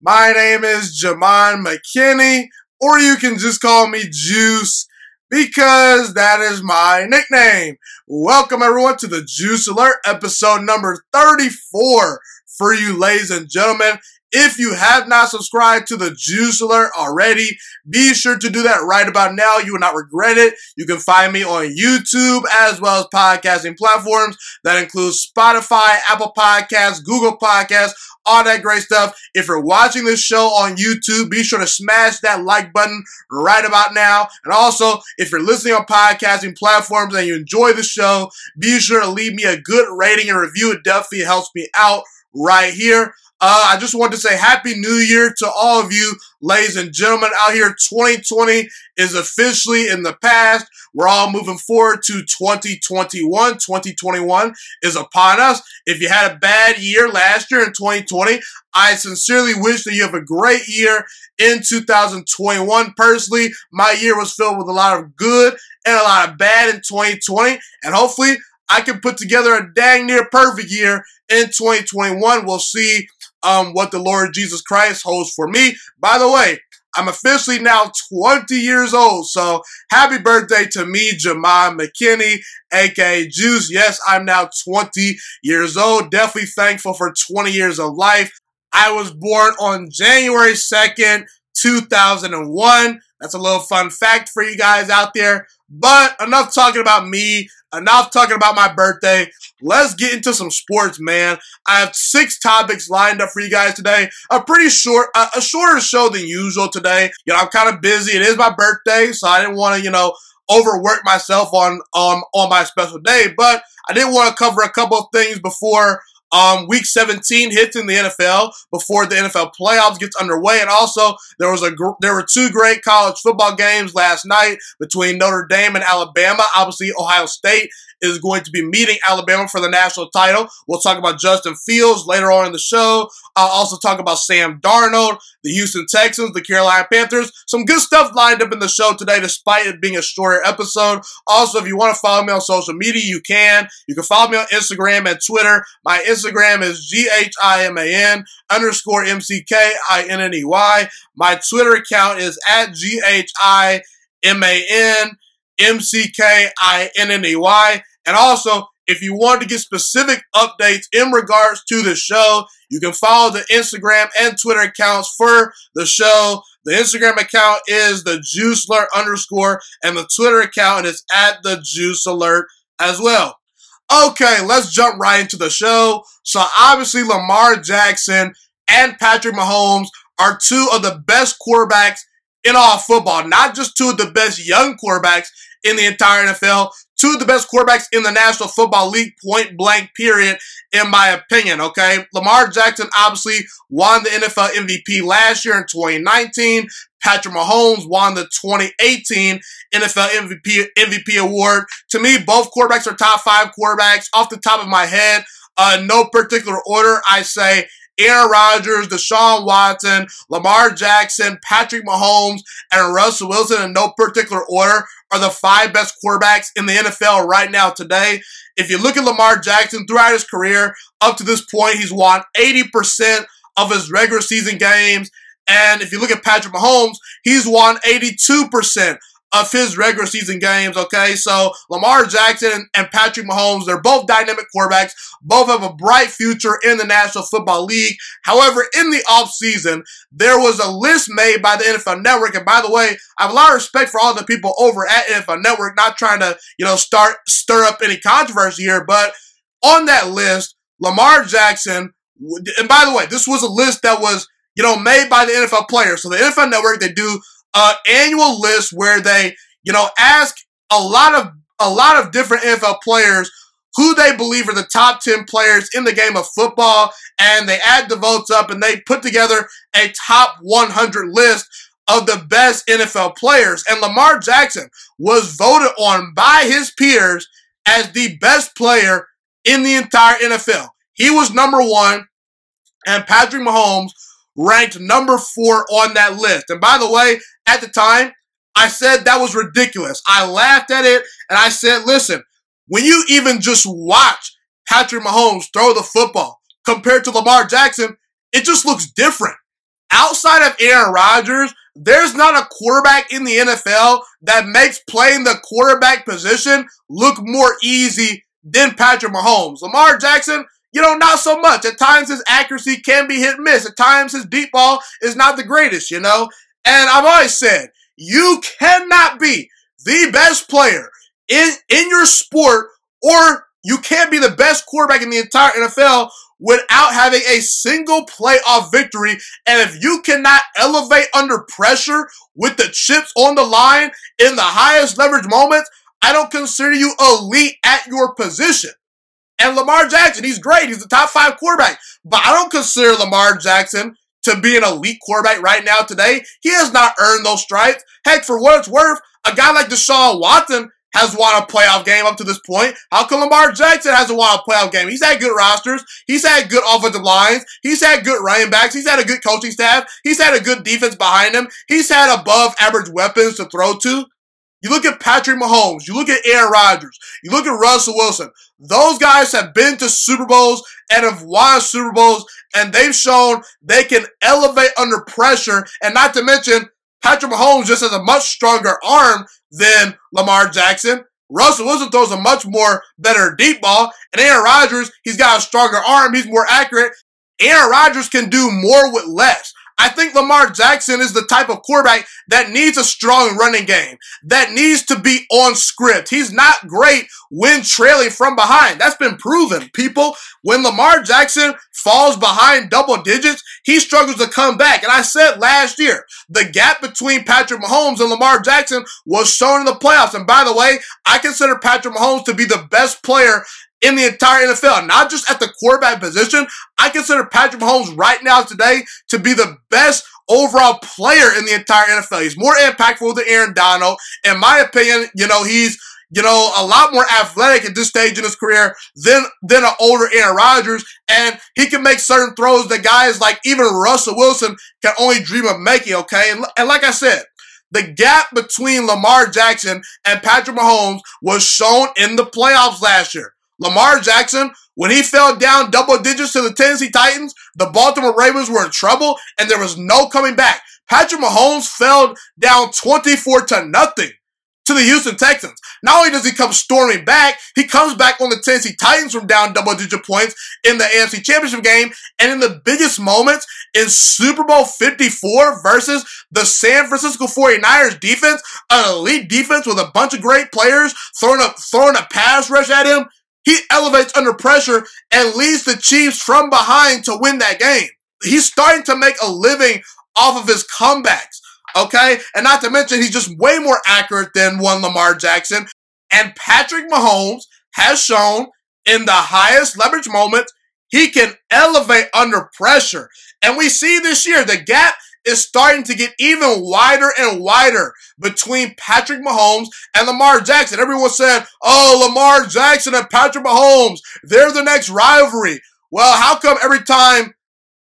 My name is Ghiman McKinney, or you can just call me Juice because that is my nickname. Welcome everyone to the Juice Alert episode number 34 for you ladies and gentlemen. If you have not subscribed to the Juice Alert already, be sure to do that right about now. You will not regret it. You can find me on YouTube as well as podcasting platforms. That includes Spotify, Apple Podcasts, Google Podcasts, all that great stuff. If you're watching this show on YouTube, be sure to smash that like button right about now. And also, if you're listening on podcasting platforms and you enjoy the show, be sure to leave me a good rating and review. It definitely helps me out right here. Uh, I just want to say Happy New Year to all of you, ladies and gentlemen, out here. 2020 is officially in the past. We're all moving forward to 2021. 2021 is upon us. If you had a bad year last year in 2020, I sincerely wish that you have a great year in 2021. Personally, my year was filled with a lot of good and a lot of bad in 2020, and hopefully I can put together a dang near perfect year in 2021. We'll see um, what the Lord Jesus Christ holds for me. By the way, I'm officially now 20 years old. So happy birthday to me, Ghiman McKinney, aka Juice. Yes, I'm now 20 years old. Definitely thankful for 20 years of life. I was born on January 2nd, 2001. That's a little fun fact for you guys out there. But enough talking about me, enough talking about my birthday. Let's get into some sports, man. I have six topics lined up for you guys today. A pretty short, a, a shorter show than usual today. You know, I'm kind of busy. It is my birthday, so I didn't want to, you know, overwork myself on um on my special day. But I did want to cover a couple of things before um, week 17 hits in the NFL before the NFL playoffs gets underway, and also there was a gr- there were two great college football games last night between Notre Dame and Alabama. Obviously, Ohio State is going to be meeting Alabama for the national title. We'll talk about Justin Fields later on in the show. I'll also talk about Sam Darnold, the Houston Texans, the Carolina Panthers. Some good stuff lined up in the show today, despite it being a shorter episode. Also, if you want to follow me on social media, you can. You can follow me on Instagram and Twitter. My Instagram is G H I M A N underscore M C K I N N E Y. My Twitter account is at G H I M A N M C K I N N E Y. And also, if you want to get specific updates in regards to the show, you can follow the Instagram and Twitter accounts for the show. The Instagram account is the Juice Alert underscore, and the Twitter account is at the Juice Alert as well. Okay, let's jump right into the show. So obviously, Lamar Jackson and Patrick Mahomes are two of the best quarterbacks in all football, not just two of the best young quarterbacks in the entire NFL, two of the best quarterbacks in the National Football League, point blank, period, in my opinion, okay? Lamar Jackson obviously won the NFL MVP last year in 2019. Patrick Mahomes won the 2018 NFL MVP, MVP award. To me, both quarterbacks are top five quarterbacks. Off the top of my head, uh, no particular order, I say Aaron Rodgers, Deshaun Watson, Lamar Jackson, Patrick Mahomes, and Russell Wilson in no particular order are the five best quarterbacks in the NFL right now today. If you look at Lamar Jackson throughout his career, up to this point, he's won 80% of his regular season games. And if you look at Patrick Mahomes, he's won 82% of his regular season games. Okay, so Lamar Jackson and Patrick Mahomes, they're both dynamic quarterbacks. Both have a bright future in the National Football League. However, in the offseason, there was a list made by the NFL Network. And by the way, I have a lot of respect for all the people over at NFL Network, not trying to, you know, start stir up any controversy here, but on that list, Lamar Jackson, and by the way, this was a list that was, you know, made by the NFL players. So the NFL Network, they do uh, annual list where they, you know, ask a lot of a lot of different NFL players who they believe are the top 10 players in the game of football, and they add the votes up and they put together a top 100 list of the best NFL players. And Lamar Jackson was voted on by his peers as the best player in the entire NFL. He was number one, and Patrick Mahomes ranked number four on that list. And by the way, at the time, I said that was ridiculous. I laughed at it and I said, listen, when you even just watch Patrick Mahomes throw the football compared to Lamar Jackson, it just looks different. Outside of Aaron Rodgers, there's not a quarterback in the NFL that makes playing the quarterback position look more easy than Patrick Mahomes. Lamar Jackson, you know, not so much. At times his accuracy can be hit miss. At times his deep ball is not the greatest, you know? And I've always said, you cannot be the best player in, in your sport or you can't be the best quarterback in the entire NFL without having a single playoff victory. And if you cannot elevate under pressure with the chips on the line in the highest leverage moments, I don't consider you elite at your position. And Lamar Jackson, he's great. He's the top five quarterback. But I don't consider Lamar Jackson to be an elite quarterback right now today. He has not earned those stripes. Heck, for what it's worth, a guy like Deshaun Watson has won a playoff game up to this point. How come Lamar Jackson hasn't won a playoff game? He's had good rosters. He's had good offensive lines. He's had good running backs. He's had a good coaching staff. He's had a good defense behind him. He's had above average weapons to throw to. You look at Patrick Mahomes. You look at Aaron Rodgers. You look at Russell Wilson. Those guys have been to Super Bowls and have won Super Bowls, and they've shown they can elevate under pressure. And not to mention, Patrick Mahomes just has a much stronger arm than Lamar Jackson. Russell Wilson throws a much more better deep ball. And Aaron Rodgers, he's got a stronger arm. He's more accurate. Aaron Rodgers can do more with less. I think Lamar Jackson is the type of quarterback that needs a strong running game, that needs to be on script. He's not great when trailing from behind. That's been proven, people. When Lamar Jackson falls behind double digits, he struggles to come back. And I said last year, the gap between Patrick Mahomes and Lamar Jackson was shown in the playoffs. And by the way, I consider Patrick Mahomes to be the best player in the entire NFL, not just at the quarterback position. I consider Patrick Mahomes right now today to be the best overall player in the entire NFL. He's more impactful than Aaron Donald. In my opinion, you know, he's you know, a lot more athletic at this stage in his career than than an older Aaron Rodgers, and he can make certain throws that guys like even Russell Wilson can only dream of making. Okay, and, and like I said, the gap between Lamar Jackson and Patrick Mahomes was shown in the playoffs last year. Lamar Jackson, when he fell down double digits to the Tennessee Titans, the Baltimore Ravens were in trouble and there was no coming back. Patrick Mahomes fell down 24 to nothing to the Houston Texans. Not only does he come storming back, he comes back on the Tennessee Titans from down double digit points in the AFC Championship game. And in the biggest moments in Super Bowl 54 versus the San Francisco 49ers defense, an elite defense with a bunch of great players throwing a, throwing a pass rush at him, he elevates under pressure and leads the Chiefs from behind to win that game. He's starting to make a living off of his comebacks. Okay. And not to mention, he's just way more accurate than one Lamar Jackson. And Patrick Mahomes has shown in the highest leverage moments, he can elevate under pressure. And we see this year the gap is starting to get even wider and wider between Patrick Mahomes and Lamar Jackson. Everyone said, oh, Lamar Jackson and Patrick Mahomes, they're the next rivalry. Well, how come every time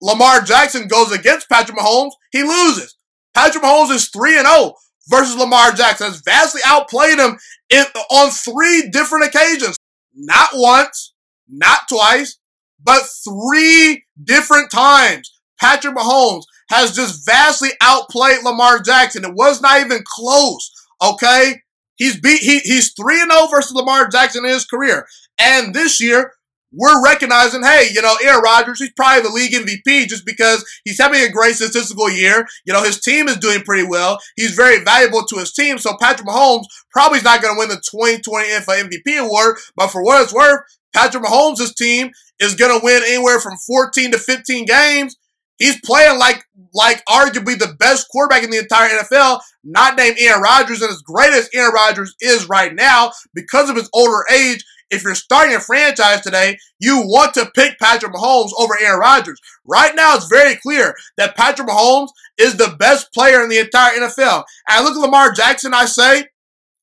Lamar Jackson goes against Patrick Mahomes, he loses? Patrick Mahomes is 3 and 0 versus Lamar Jackson. Has vastly outplayed him in, on three different occasions. Not once, not twice, but three different times. Patrick Mahomes has just vastly outplayed Lamar Jackson. It was not even close. Okay. He's beat, he, he's 3 and 0 versus Lamar Jackson in his career. And this year, we're recognizing, hey, you know, Aaron Rodgers, he's probably the league MVP just because he's having a great statistical year. You know, his team is doing pretty well. He's very valuable to his team. So Patrick Mahomes probably is not going to win the 2020 NFL MVP award. But for what it's worth, Patrick Mahomes' team is going to win anywhere from 14 to 15 games. He's playing like, like arguably the best quarterback in the entire NFL, not named Aaron Rodgers. And as great as Aaron Rodgers is right now, because of his older age, if you're starting a franchise today, you want to pick Patrick Mahomes over Aaron Rodgers. Right now, it's very clear that Patrick Mahomes is the best player in the entire NFL. And I look at Lamar Jackson, I say,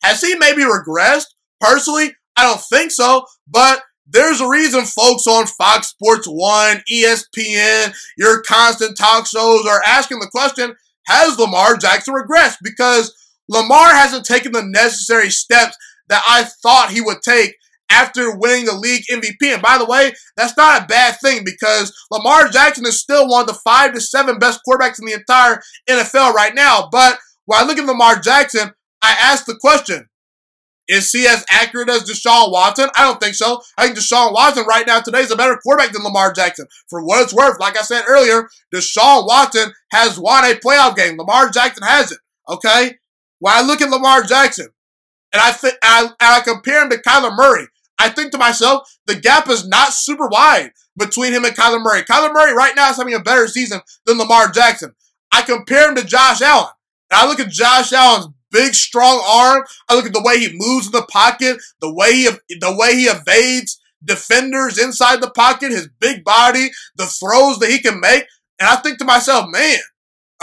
has he maybe regressed? Personally, I don't think so, but there's a reason folks on Fox Sports 1, ESPN, your constant talk shows are asking the question, has Lamar Jackson regressed? Because Lamar hasn't taken the necessary steps that I thought he would take after winning the league MVP. And by the way, that's not a bad thing because Lamar Jackson is still one of the five to seven best quarterbacks in the entire NFL right now. But when I look at Lamar Jackson, I ask the question, is he as accurate as Deshaun Watson? I don't think so. I think Deshaun Watson right now today is a better quarterback than Lamar Jackson. For what it's worth, like I said earlier, Deshaun Watson has won a playoff game. Lamar Jackson hasn't. Okay? When I look at Lamar Jackson and I think I, I compare him to Kyler Murray, I think to myself, the gap is not super wide between him and Kyler Murray. Kyler Murray right now is having a better season than Lamar Jackson. I compare him to Josh Allen. And I look at Josh Allen's big, strong arm. I look at the way he moves in the pocket, the way he the way he evades defenders inside the pocket, his big body, the throws that he can make, and I think to myself, man,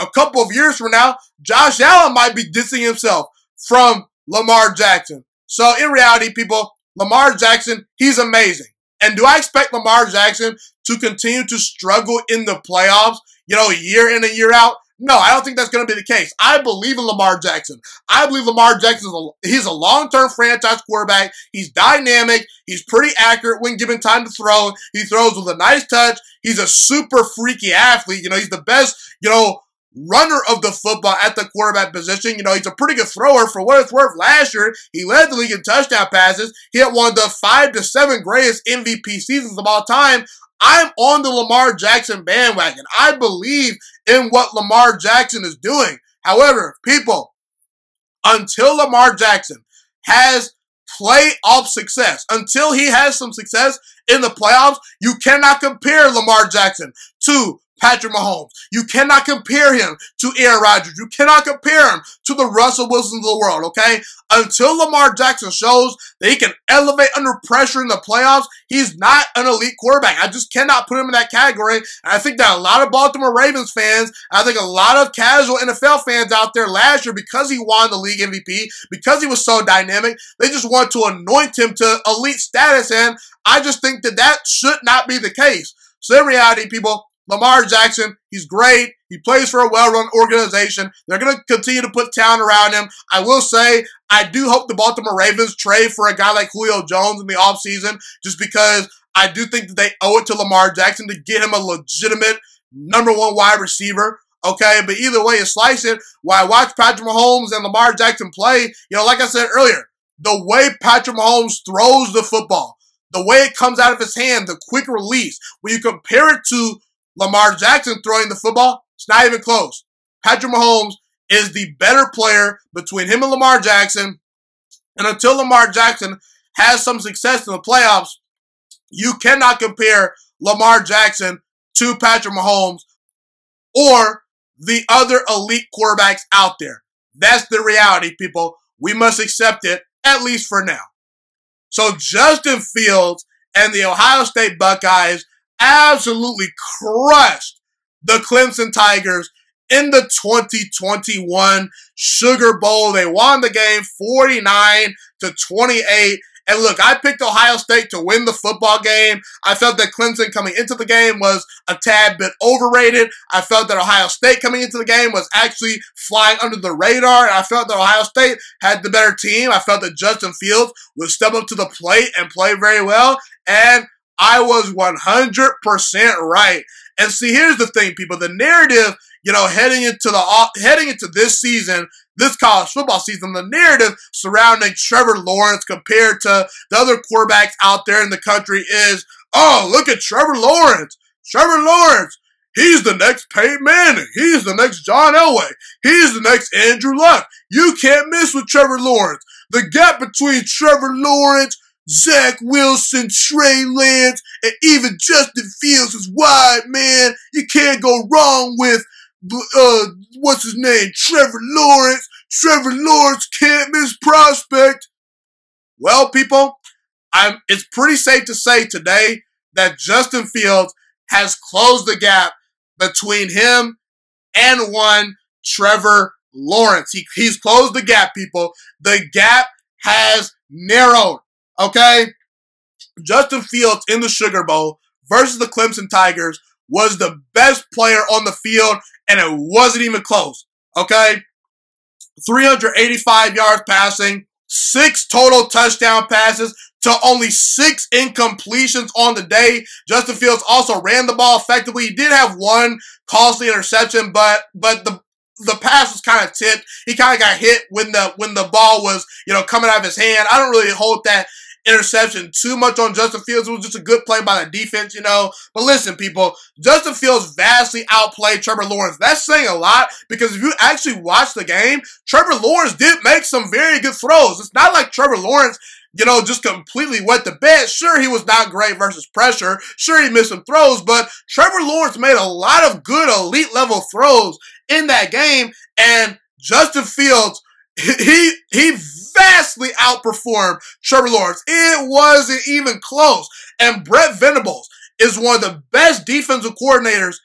a couple of years from now, Josh Allen might be dissing himself from Lamar Jackson. So in reality, people, Lamar Jackson, he's amazing. And do I expect Lamar Jackson to continue to struggle in the playoffs, you know, year in and year out? No, I don't think that's going to be the case. I believe in Lamar Jackson. I believe Lamar Jackson is a, he's a long-term franchise quarterback. He's dynamic. He's pretty accurate when given time to throw. He throws with a nice touch. He's a super freaky athlete. You know, he's the best, you know, runner of the football at the quarterback position. You know, he's a pretty good thrower for what it's worth. Last year, he led the league in touchdown passes. He had one of the five to seven greatest MVP seasons of all time. I'm on the Lamar Jackson bandwagon. I believe in what Lamar Jackson is doing. However, people, until Lamar Jackson has playoff success, until he has some success in the playoffs, you cannot compare Lamar Jackson to Patrick Mahomes. You cannot compare him to Aaron Rodgers. You cannot compare him to the Russell Wilsons of the world, okay? Until Lamar Jackson shows that he can elevate under pressure in the playoffs, he's not an elite quarterback. I just cannot put him in that category. And I think that a lot of Baltimore Ravens fans, I think a lot of casual NFL fans out there last year, because he won the league MVP, because he was so dynamic, they just want to anoint him to elite status. And I just think that that should not be the case. So in reality, people, Lamar Jackson, he's great. He plays for a well-run organization. They're going to continue to put talent around him. I will say, I do hope the Baltimore Ravens trade for a guy like Julio Jones in the offseason just because I do think that they owe it to Lamar Jackson to get him a legitimate number one wide receiver. Okay, but either way you slice it, while I watch Patrick Mahomes and Lamar Jackson play, you know, like I said earlier, the way Patrick Mahomes throws the football, the way it comes out of his hand, the quick release, when you compare it to Lamar Jackson throwing the football, it's not even close. Patrick Mahomes is the better player between him and Lamar Jackson. And until Lamar Jackson has some success in the playoffs, you cannot compare Lamar Jackson to Patrick Mahomes or the other elite quarterbacks out there. That's the reality, people. We must accept it, at least for now. So Justin Fields and the Ohio State Buckeyes absolutely crushed the Clemson Tigers in the 2021 Sugar Bowl. They won the game 49 to 28. And look, I picked Ohio State to win the football game. I felt that Clemson coming into the game was a tad bit overrated. I felt that Ohio State coming into the game was actually flying under the radar. And I felt that Ohio State had the better team. I felt that Justin Fields would step up to the plate and play very well. And I was 100% right. And see, here's the thing, people. The narrative, you know, heading into the uh, heading into this season, this college football season, the narrative surrounding Trevor Lawrence compared to the other quarterbacks out there in the country is, oh, look at Trevor Lawrence. Trevor Lawrence. He's the next Peyton Manning. He's the next John Elway. He's the next Andrew Luck. You can't miss with Trevor Lawrence. The gap between Trevor Lawrence Zach Wilson, Trey Lance, and even Justin Fields is wide, man. You can't go wrong with, uh, what's his name? Trevor Lawrence. Trevor Lawrence can't miss prospect. Well, people, I'm, it's pretty safe to say today that Justin Fields has closed the gap between him and one Trevor Lawrence. He, he's closed the gap, people. The gap has narrowed. Okay? Justin Fields in the Sugar Bowl versus the Clemson Tigers was the best player on the field, and it wasn't even close. Okay? 385 yards passing, six total touchdown passes to only six incompletions on the day. Justin Fields also ran the ball effectively. He did have one costly interception, but but the the pass was kind of tipped. He kind of got hit when the when the ball was you know coming out of his hand. I don't really hold that interception too much on Justin Fields. It was just a good play by the defense, you know. But listen, people, Justin Fields vastly outplayed Trevor Lawrence. That's saying a lot because if you actually watch the game, Trevor Lawrence did make some very good throws. It's not like Trevor Lawrence you know, just completely wet the bed. Sure, he was not great versus pressure. Sure, he missed some throws, but Trevor Lawrence made a lot of good elite level throws in that game. And Justin Fields, he, he vastly outperformed Trevor Lawrence. It wasn't even close. And Brent Venables is one of the best defensive coordinators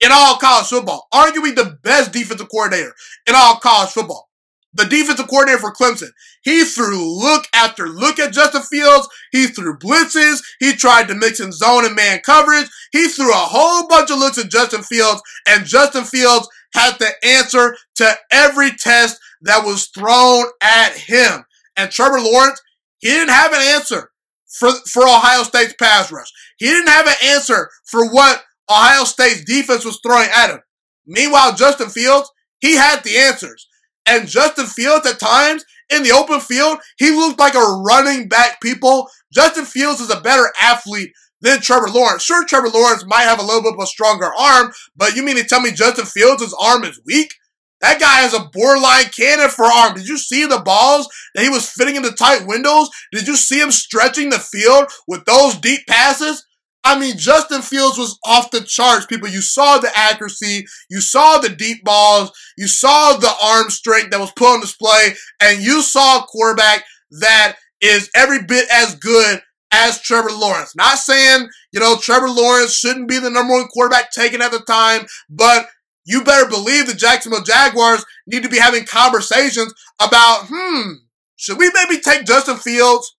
in all college football. Arguably the best defensive coordinator in all college football the defensive coordinator for Clemson. He threw look after look at Justin Fields. He threw blitzes. He tried to mix in zone and man coverage. He threw a whole bunch of looks at Justin Fields, and Justin Fields had the answer to every test that was thrown at him. And Trevor Lawrence, he didn't have an answer for, for Ohio State's pass rush. He didn't have an answer for what Ohio State's defense was throwing at him. Meanwhile, Justin Fields, he had the answers. And Justin Fields at times in the open field, he looked like a running back, people. Justin Fields is a better athlete than Trevor Lawrence. Sure, Trevor Lawrence might have a little bit of a stronger arm, but you mean to tell me Justin Fields' arm is weak? That guy has a borderline cannon for arm. Did you see the balls that he was fitting into tight windows? Did you see him stretching the field with those deep passes? I mean, Justin Fields was off the charts, people. You saw the accuracy, you saw the deep balls, you saw the arm strength that was put on display, and you saw a quarterback that is every bit as good as Trevor Lawrence. Not saying, you know, Trevor Lawrence shouldn't be the number one quarterback taken at the time, but you better believe the Jacksonville Jaguars need to be having conversations about, hmm, should we maybe take Justin Fields?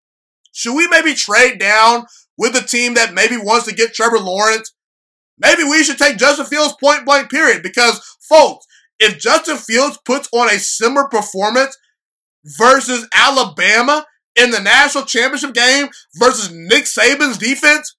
Should we maybe trade down with a team that maybe wants to get Trevor Lawrence, maybe we should take Justin Fields point blank period. Because folks, if Justin Fields puts on a similar performance versus Alabama in the national championship game versus Nick Saban's defense,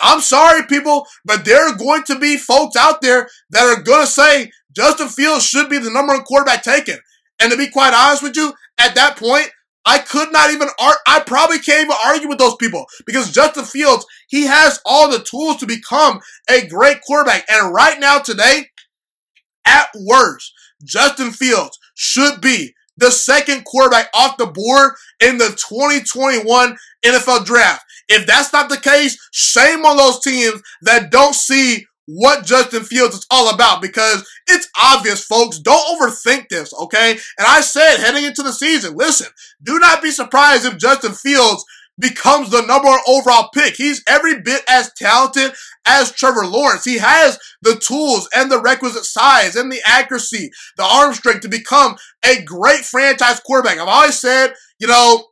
I'm sorry, people, but there are going to be folks out there that are going to say Justin Fields should be the number one quarterback taken. And to be quite honest with you, at that point, I could not even ar- I probably can't even argue with those people because Justin Fields, he has all the tools to become a great quarterback. And right now, today, at worst, Justin Fields should be the second quarterback off the board in the 2021 NFL draft. If that's not the case, shame on those teams that don't see what Justin Fields is all about because it's obvious, folks. Don't overthink this, okay? And I said heading into the season, listen, do not be surprised if Justin Fields becomes the number one overall pick. He's every bit as talented as Trevor Lawrence. He has the tools and the requisite size and the accuracy, the arm strength to become a great franchise quarterback. I've always said, you know,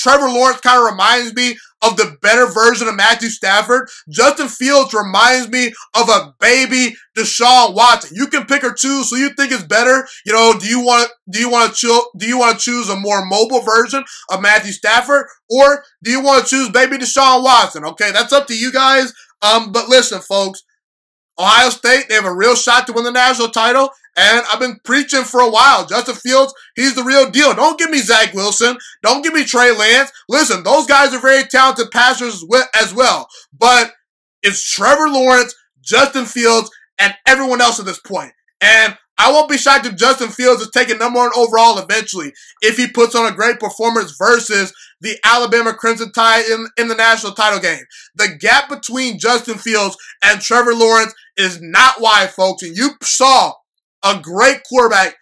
Trevor Lawrence kind of reminds me of the better version of Matthew Stafford. Justin Fields reminds me of a baby Deshaun Watson. You can pick or choose. So you think it's better? You know, do you want do you want to do you want to choose a more mobile version of Matthew Stafford or do you want to choose baby Deshaun Watson? Okay, that's up to you guys. Um, but listen, folks, Ohio State, they have a real shot to win the national title. And I've been preaching for a while. Justin Fields, he's the real deal. Don't give me Zach Wilson. Don't give me Trey Lance. Listen, those guys are very talented passers as well. But it's Trevor Lawrence, Justin Fields, and everyone else at this point. And I won't be shocked if Justin Fields is taking number one overall eventually if he puts on a great performance versus the Alabama Crimson Tide in, in the national title game. The gap between Justin Fields and Trevor Lawrence is not wide, folks. And you saw a great quarterback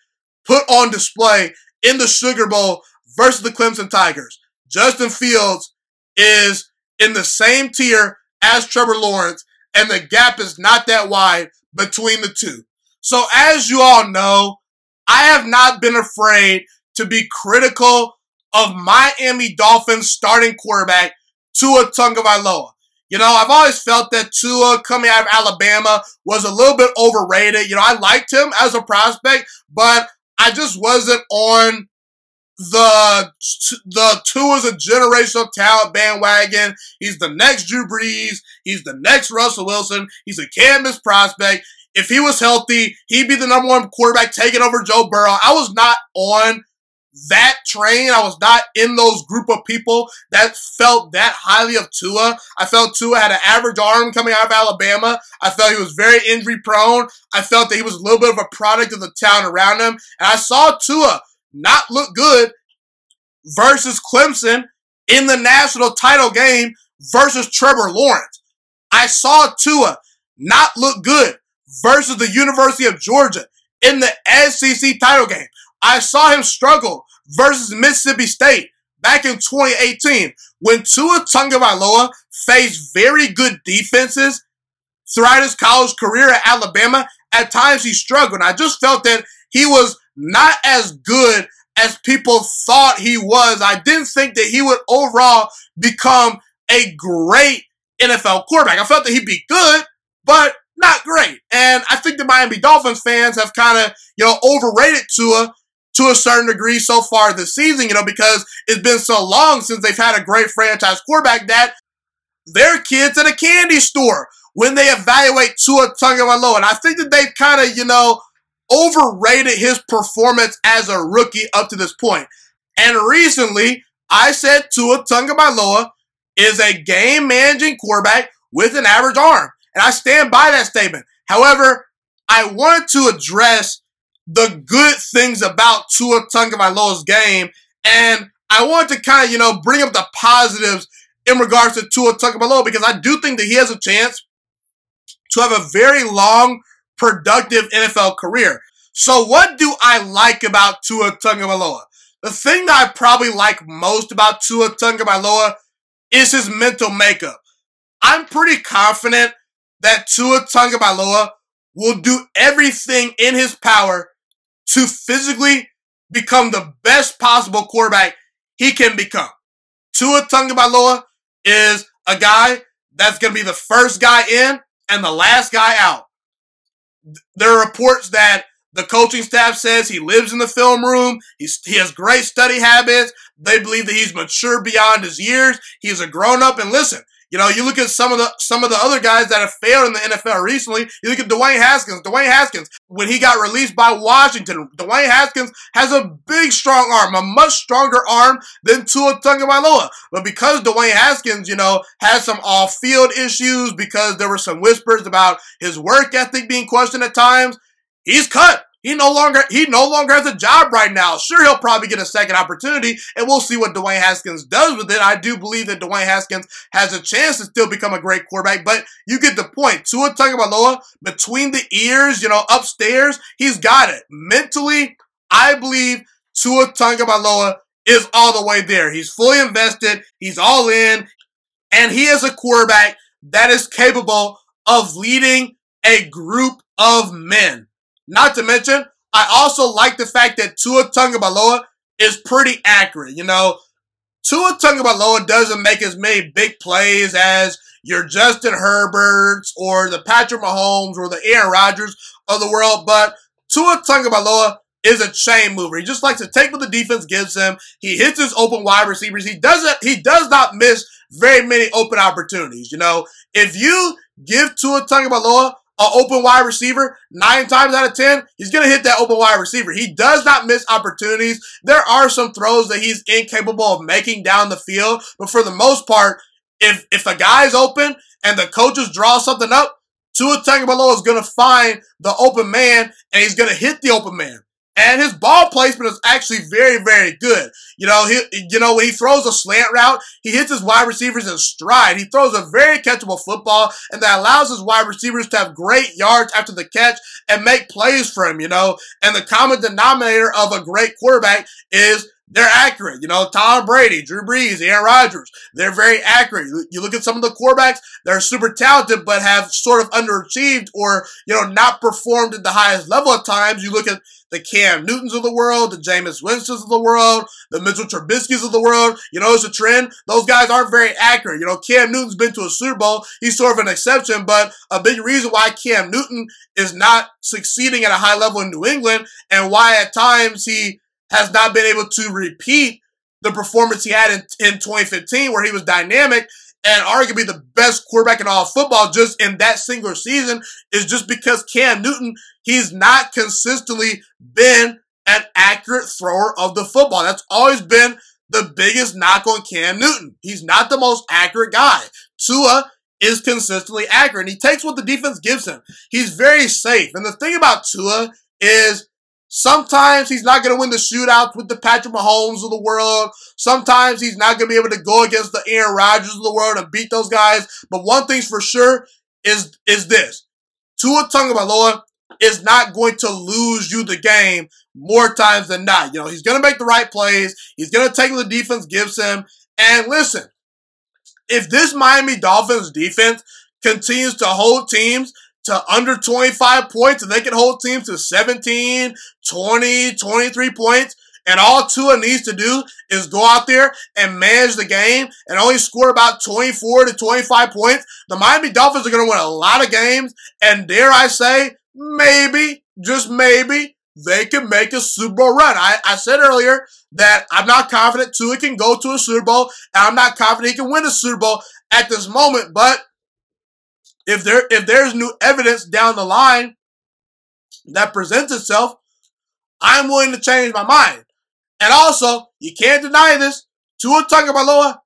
put on display in the Sugar Bowl versus the Clemson Tigers. Justin Fields is in the same tier as Trevor Lawrence, and the gap is not that wide between the two. So, as you all know, I have not been afraid to be critical of Miami Dolphins starting quarterback Tua Tagovailoa. You know, I've always felt that Tua coming out of Alabama was a little bit overrated. You know, I liked him as a prospect, but I just wasn't on the the Tua's a generational talent bandwagon. He's the next Drew Brees. He's the next Russell Wilson. He's a canvas prospect. If he was healthy, he'd be the number one quarterback taking over Joe Burrow. I was not on that train. I was not in those group of people that felt that highly of Tua. I felt Tua had an average arm coming out of Alabama. I felt he was very injury prone. I felt that he was a little bit of a product of the town around him. And I saw Tua not look good versus Clemson in the national title game versus Trevor Lawrence. I saw Tua not look good versus the University of Georgia in the SEC title game. I saw him struggle versus Mississippi State back in 2018 when Tua Tagovailoa faced very good defenses throughout his college career at Alabama. At times he struggled. I just felt that he was not as good as people thought he was. I didn't think that he would overall become a great NFL quarterback. I felt that he'd be good, but not great. And I think the Miami Dolphins fans have kind of, you know, overrated Tua to a certain degree so far this season, you know, because it's been so long since they've had a great franchise quarterback that they're kids at a candy store when they evaluate Tua Tagovailoa. And I think that they've kind of, you know, overrated his performance as a rookie up to this point. And recently, I said Tua Tagovailoa is a game managing quarterback with an average arm. And I stand by that statement. However, I wanted to address the good things about Tua Tagovailoa's game, and I want to kind of you know bring up the positives in regards to Tua Tagovailoa because I do think that he has a chance to have a very long, productive NFL career. So, what do I like about Tua Tagovailoa? The thing that I probably like most about Tua Tagovailoa is his mental makeup. I'm pretty confident that Tua Tagovailoa will do everything in his power to physically become the best possible quarterback he can become. Tua Tagovailoa is a guy that's going to be the first guy in and the last guy out. There are reports that the coaching staff says he lives in the film room. He's, he has great study habits. They believe that he's mature beyond his years. He's a grown up. And listen, you know, you look at some of the some of the other guys that have failed in the NFL recently. You look at Dwayne Haskins. Dwayne Haskins, when he got released by Washington, Dwayne Haskins has a big, strong arm, a much stronger arm than Tua Tagovailoa. But because Dwayne Haskins, you know, has some off-field issues, because there were some whispers about his work ethic being questioned at times, he's cut. He no longer he no longer has a job right now. Sure, he'll probably get a second opportunity, and we'll see what Dwayne Haskins does with it. I do believe that Dwayne Haskins has a chance to still become a great quarterback, but you get the point. Tua Tagovailoa, between the ears, you know, upstairs, he's got it. Mentally, I believe Tua Tagovailoa is all the way there. He's fully invested. He's all in, and he is a quarterback that is capable of leading a group of men. Not to mention, I also like the fact that Tua Tagovailoa is pretty accurate. You know, Tua Tagovailoa doesn't make as many big plays as your Justin Herberts or the Patrick Mahomes or the Aaron Rodgers of the world, but Tua Tagovailoa is a chain mover. He just likes to take what the defense gives him. He hits his open wide receivers. He doesn't. He does not miss very many open opportunities. You know, if you give Tua Tagovailoa an open wide receiver, nine times out of ten, he's going to hit that open wide receiver. He does not miss opportunities. There are some throws that he's incapable of making down the field, but for the most part, if if a guy's open and the coaches draw something up, Tua Tagovailoa is going to find the open man and he's going to hit the open man. And his ball placement is actually very, very good. You know, he, you know, when he throws a slant route, he hits his wide receivers in stride. He throws a very catchable football, and that allows his wide receivers to have great yards after the catch and make plays for him, you know. And the common denominator of a great quarterback is they're accurate. You know, Tom Brady, Drew Brees, Aaron Rodgers, they're very accurate. You look at some of the quarterbacks, they're super talented, but have sort of underachieved or, you know, not performed at the highest level at times. You look at the Cam Newtons of the world, the Jameis Winstons of the world, the Mitchell Trubisky's of the world. You know, it's a trend. Those guys aren't very accurate. You know, Cam Newton's been to a Super Bowl. He's sort of an exception, but a big reason why Cam Newton is not succeeding at a high level in New England and why at times he has not been able to repeat the performance he had in, in 2015 where he was dynamic and arguably the best quarterback in all football just in that single season is just because Cam Newton, he's not consistently been an accurate thrower of the football. That's always been the biggest knock on Cam Newton. He's not the most accurate guy. Tua is consistently accurate and he takes what the defense gives him. He's very safe. And the thing about Tua is Sometimes he's not going to win the shootouts with the Patrick Mahomes of the world. Sometimes he's not going to be able to go against the Aaron Rodgers of the world and beat those guys. But one thing's for sure is, is this. Tua Tagovailoa is not going to lose you the game more times than not. You know, he's going to make the right plays. He's going to take what the defense gives him. And listen, if this Miami Dolphins defense continues to hold teams to under 25 points and they can hold teams to 17, 20, 23 points. And all Tua needs to do is go out there and manage the game and only score about 24 to 25 points. The Miami Dolphins are going to win a lot of games. And dare I say, maybe, just maybe, they can make a Super Bowl run. I, I said earlier that I'm not confident Tua can go to a Super Bowl, and I'm not confident he can win a Super Bowl at this moment, but if there if there's new evidence down the line that presents itself, I'm willing to change my mind. And also, you can't deny this. Tua Tagovailoa,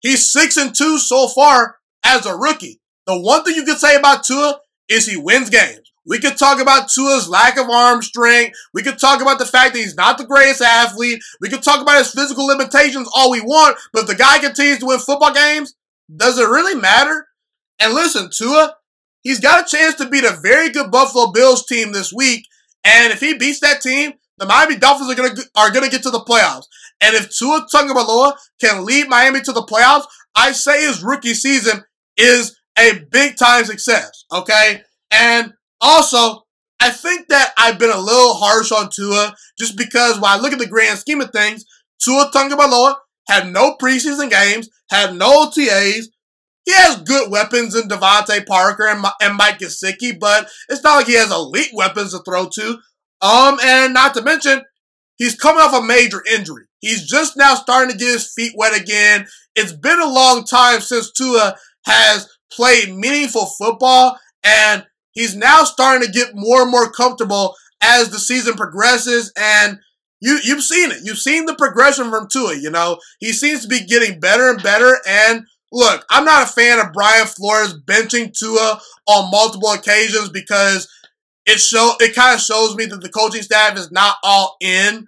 he's six and two so far as a rookie. The one thing you could say about Tua is he wins games. We could talk about Tua's lack of arm strength. We could talk about the fact that he's not the greatest athlete. We could talk about his physical limitations all we want, but if the guy continues to win football games, does it really matter? And listen, Tua, he's got a chance to beat a very good Buffalo Bills team this week. And if he beats that team, the Miami Dolphins are gonna are gonna get to the playoffs. And if Tua Tagovailoa can lead Miami to the playoffs, I say his rookie season is a big time success. Okay, and also I think that I've been a little harsh on Tua just because when I look at the grand scheme of things, Tua Tagovailoa had no preseason games, had no OTAs, he has good weapons in DeVante Parker and, and Mike Gesicki, but it's not like he has elite weapons to throw to. Um, and not to mention, he's coming off a major injury. He's just now starting to get his feet wet again. It's been a long time since Tua has played meaningful football, and he's now starting to get more and more comfortable as the season progresses. And you you've seen it. You've seen the progression from Tua. You know he seems to be getting better and better, and look, I'm not a fan of Brian Flores benching Tua on multiple occasions because it show it kind of shows me that the coaching staff is not all in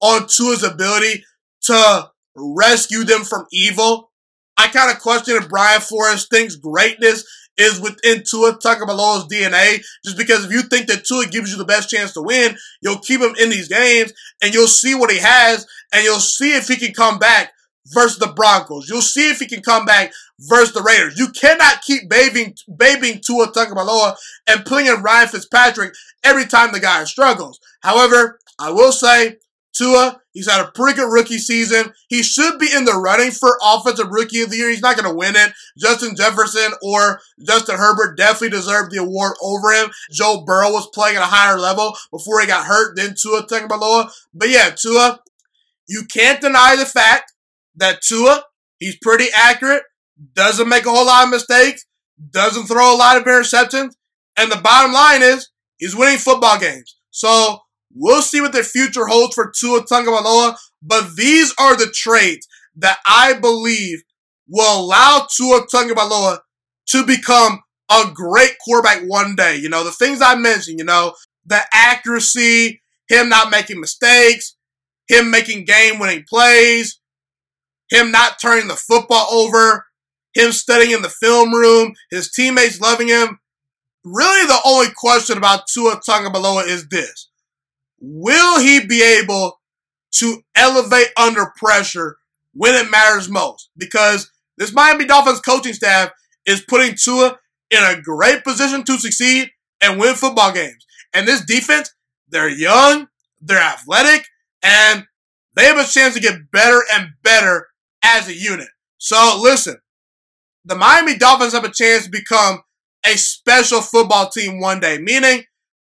on Tua's ability to rescue them from evil. I kind of question if Brian Flores thinks greatness is within Tua Tagovailoa's DNA. Just because if you think that Tua gives you the best chance to win, you'll keep him in these games and you'll see what he has and you'll see if he can come back versus the Broncos. You'll see if he can come back versus the Raiders. You cannot keep babying, babying Tua Tagovailoa and putting in Ryan Fitzpatrick every time the guy struggles. However, I will say, Tua, he's had a pretty good rookie season. He should be in the running for Offensive Rookie of the Year. He's not going to win it. Justin Jefferson or Justin Herbert definitely deserved the award over him. Joe Burrow was playing at a higher level before he got hurt than Tua Tagovailoa. But yeah, Tua, you can't deny the fact that Tua, he's pretty accurate, doesn't make a whole lot of mistakes, doesn't throw a lot of interceptions, and the bottom line is he's winning football games. So we'll see what the future holds for Tua Tagovailoa, but these are the traits that I believe will allow Tua Tagovailoa to become a great quarterback one day. You know, the things I mentioned, you know, the accuracy, him not making mistakes, him making game winning plays, him not turning the football over, him studying in the film room, his teammates loving him. Really, the only question about Tua Tagovailoa is this: Will he be able to elevate under pressure when it matters most? Because this Miami Dolphins coaching staff is putting Tua in a great position to succeed and win football games. And this defense, they're young, they're athletic, and they have a chance to get better and better as a unit. So listen, the Miami Dolphins have a chance to become a special football team one day, meaning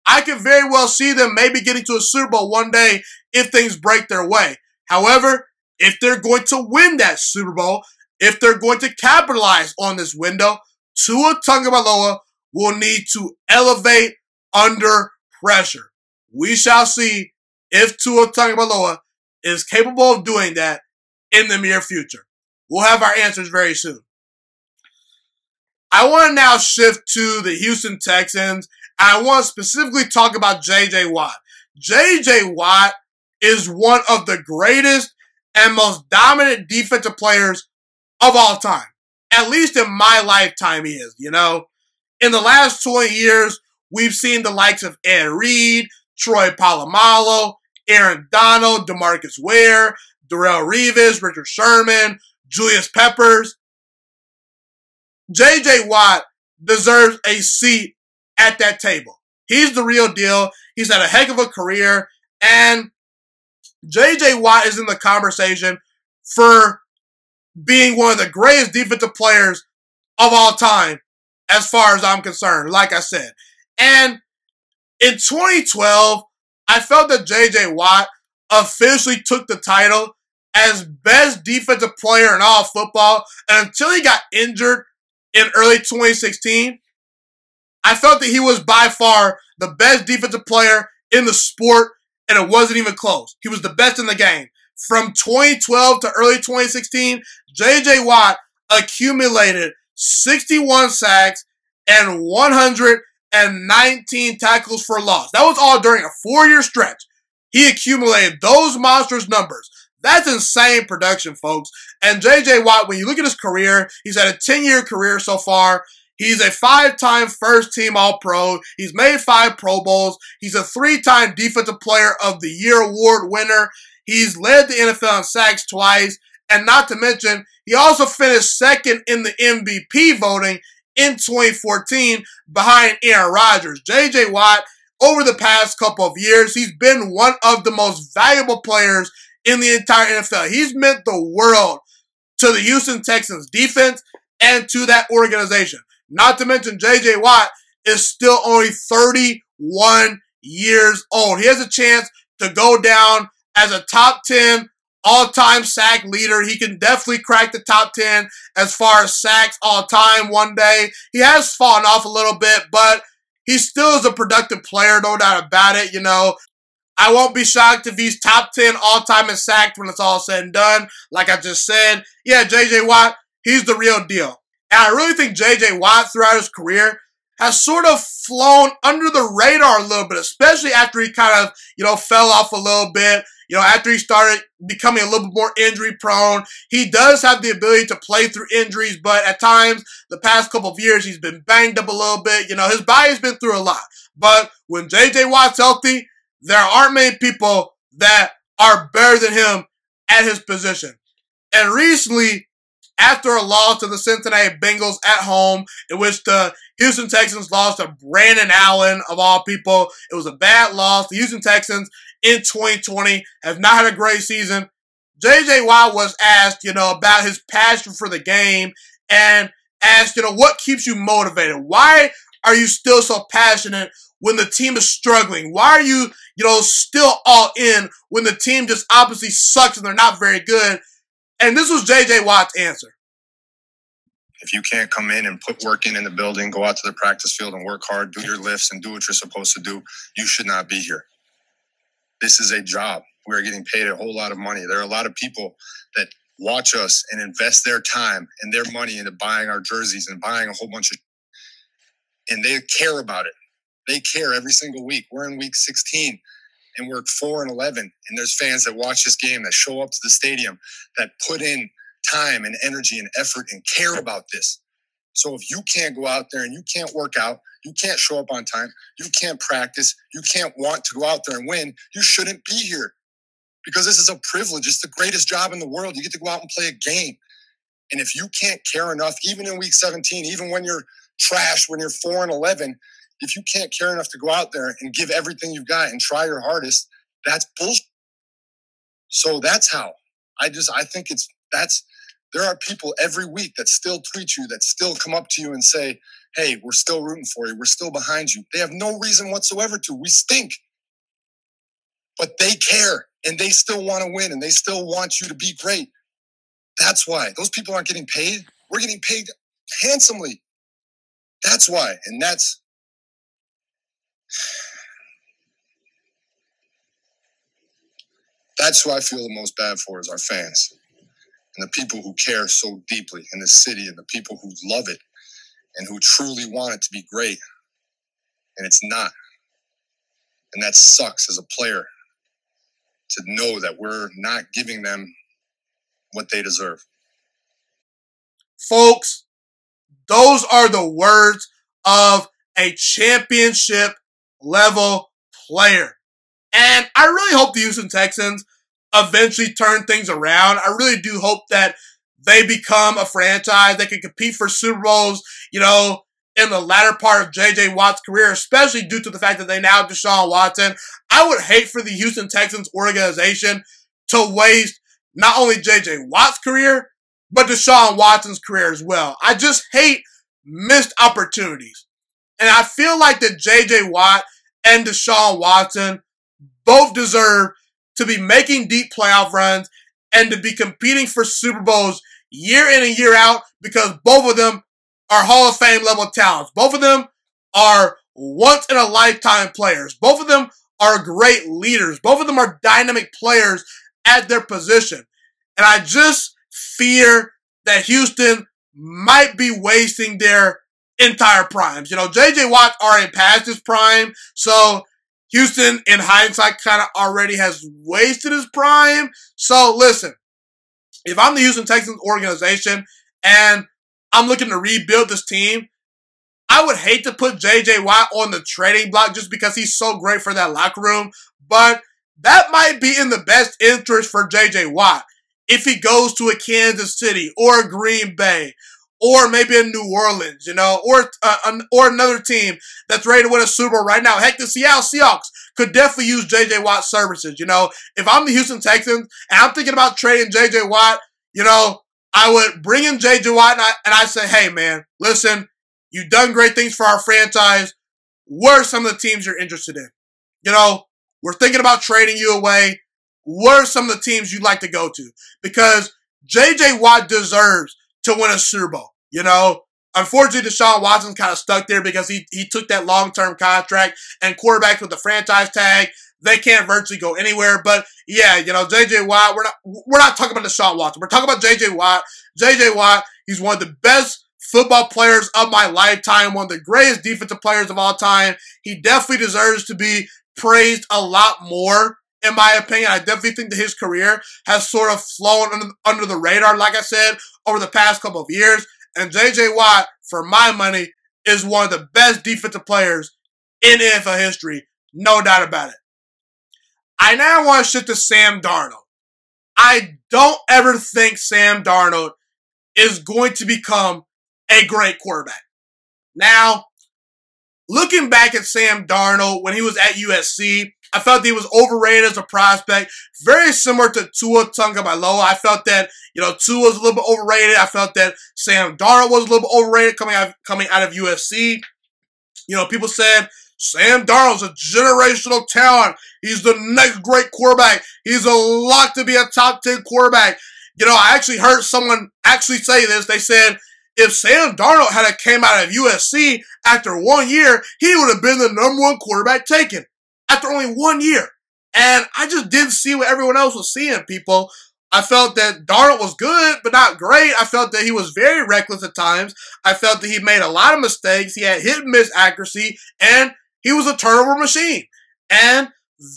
I could very well see them maybe getting to a Super Bowl one day if things break their way. However, if they're going to win that Super Bowl, if they're going to capitalize on this window, Tua Tagovailoa will need to elevate under pressure. We shall see if Tua Tagovailoa is capable of doing that in the near future. We'll have our answers very soon. I want to now shift to the Houston Texans. I want to specifically talk about JJ Watt. JJ Watt is one of the greatest and most dominant defensive players of all time. At least in my lifetime, he is, you know. In the last 20 years, we've seen the likes of Ed Reed, Troy Polamalu, Aaron Donald, Demarcus Ware, Darrelle Revis, Richard Sherman, Julius Peppers. JJ Watt deserves a seat at that table. He's the real deal. He's had a heck of a career. And JJ Watt is in the conversation for being one of the greatest defensive players of all time, as far as I'm concerned, like I said. And in 2012, I felt that JJ Watt officially took the title as best defensive player in all football. And until he got injured in early 2016, I felt that he was by far the best defensive player in the sport, and it wasn't even close. He was the best in the game. From 2012 to early 2016, JJ Watt accumulated 61 sacks and 119 tackles for loss. That was all during a four year stretch. He accumulated those monstrous numbers. That's insane production, folks. And JJ Watt, when you look at his career, he's had a 10 year career so far. He's a five time first team All Pro. He's made five Pro Bowls. He's a three time Defensive Player of the Year award winner. He's led the NFL in sacks twice. And not to mention, he also finished second in the MVP voting in 2014 behind Aaron Rodgers. JJ Watt, over the past couple of years, he's been one of the most valuable players in the entire NFL. He's meant the world to the Houston Texans defense and to that organization. Not to mention JJ Watt is still only 31 years old. He has a chance to go down as a top 10 all-time sack leader. He can definitely crack the top 10 as far as sacks all time one day. He has fallen off a little bit, but he still is a productive player, no doubt about it. You know, I won't be shocked if he's top 10 all time in sacks when it's all said and done. Like I just said, yeah, JJ Watt, he's the real deal. And I really think JJ Watt throughout his career has sort of flown under the radar a little bit, especially after he kind of, you know, fell off a little bit. You know, after he started becoming a little bit more injury prone, he does have the ability to play through injuries, but at times, the past couple of years, he's been banged up a little bit. You know, his body's been through a lot. But when JJ Watt's healthy, there aren't many people that are better than him at his position. And recently, after a loss to the Cincinnati Bengals at home, in which the Houston Texans lost to Brandon Allen, of all people, it was a bad loss. The Houston Texans in 2020 have not had a great season. JJ Watt was asked, you know, about his passion for the game and asked, you know, what keeps you motivated? Why are you still so passionate when the team is struggling? Why are you, you know, still all in when the team just obviously sucks and they're not very good? And this was JJ Watt's answer. If you can't come in and put work in in the building, go out to the practice field and work hard, do your lifts and do what you're supposed to do, you should not be here. This is a job. We are getting paid a whole lot of money. There are a lot of people that watch us and invest their time and their money into buying our jerseys and buying a whole bunch of and they care about it. They care every single week. We're in week 16 and we're 4 and 11 and there's fans that watch this game that show up to the stadium that put in time and energy and effort and care about this. So if you can't go out there and you can't work out, you can't show up on time, you can't practice, you can't want to go out there and win, you shouldn't be here. Because this is a privilege. It's the greatest job in the world. You get to go out and play a game. And if you can't care enough, even in week 17, even when you're trash, when you're 4 and 11, if you can't care enough to go out there and give everything you've got and try your hardest, that's bullshit. So that's how I just I think it's that's there are people every week that still tweet you, that still come up to you and say, Hey, we're still rooting for you. We're still behind you. They have no reason whatsoever to. We stink. But they care and they still want to win and they still want you to be great. That's why those people aren't getting paid. We're getting paid handsomely. That's why. And that's that's who I feel the most bad for is our fans and the people who care so deeply in the city and the people who love it and who truly want it to be great. And it's not. And that sucks as a player to know that we're not giving them what they deserve. Folks, those are the words of a championship level player. And I really hope the Houston Texans eventually turn things around. I really do hope that they become a franchise that can compete for Super Bowls, you know, in the latter part of JJ Watt's career, especially due to the fact that they now have Deshaun Watson. I would hate for the Houston Texans organization to waste not only JJ Watt's career, but Deshaun Watson's career as well. I just hate missed opportunities. And I feel like that JJ Watt and Deshaun Watson both deserve to be making deep playoff runs and to be competing for Super Bowls year in and year out because both of them are Hall of Fame level talents. Both of them are once in a lifetime players. Both of them are great leaders. Both of them are dynamic players at their position. And I just fear that Houston might be wasting their entire primes. You know, JJ Watt already passed his prime, so Houston, in hindsight, kind of already has wasted his prime. So listen, if I'm the Houston Texans organization and I'm looking to rebuild this team, I would hate to put JJ Watt on the trading block just because he's so great for that locker room, but that might be in the best interest for JJ Watt if he goes to a Kansas City or a Green Bay or maybe in New Orleans, you know, or uh, an, or another team that's ready to win a Super Bowl right now. Heck, the Seattle Seahawks could definitely use J.J. Watt's services. You know, if I'm the Houston Texans and I'm thinking about trading J.J. Watt, you know, I would bring in J.J. Watt and I, and I say, hey, man, listen, you've done great things for our franchise. What are some of the teams you're interested in? You know, we're thinking about trading you away. What are some of the teams you'd like to go to? Because J.J. Watt deserves to win a Super Bowl. You know, unfortunately, Deshaun Watson kind of stuck there because he, he took that long term contract and quarterbacks with the franchise tag. They can't virtually go anywhere. But yeah, you know, JJ Watt, we're not we're not talking about Deshaun Watson. We're talking about JJ Watt. JJ Watt, he's one of the best football players of my lifetime, one of the greatest defensive players of all time. He definitely deserves to be praised a lot more in my opinion. I definitely think that his career has sort of flown under, under the radar, like I said, over the past couple of years. And JJ Watt, for my money, is one of the best defensive players in NFL history. No doubt about it. I now want to shift to Sam Darnold. I don't ever think Sam Darnold is going to become a great quarterback. Now, looking back at Sam Darnold when he was at USC, I felt he was overrated as a prospect, very similar to Tua Tagovailoa. I felt that you know Tua was a little bit overrated. I felt that Sam Darnold was a little bit overrated coming out coming out of USC. You know, people said Sam Darnold's a generational talent. He's the next great quarterback. He's a lock to be a top 10 quarterback. You know, I actually heard someone actually say this. They said if Sam Darnold had came out of USC after one year, he would have been the number one quarterback taken after only one year. And I just didn't see what everyone else was seeing, people. I felt that Darnold was good, but not great. I felt that he was very reckless at times. I felt that he made a lot of mistakes. He had hit and miss accuracy, and he was a turnover machine. And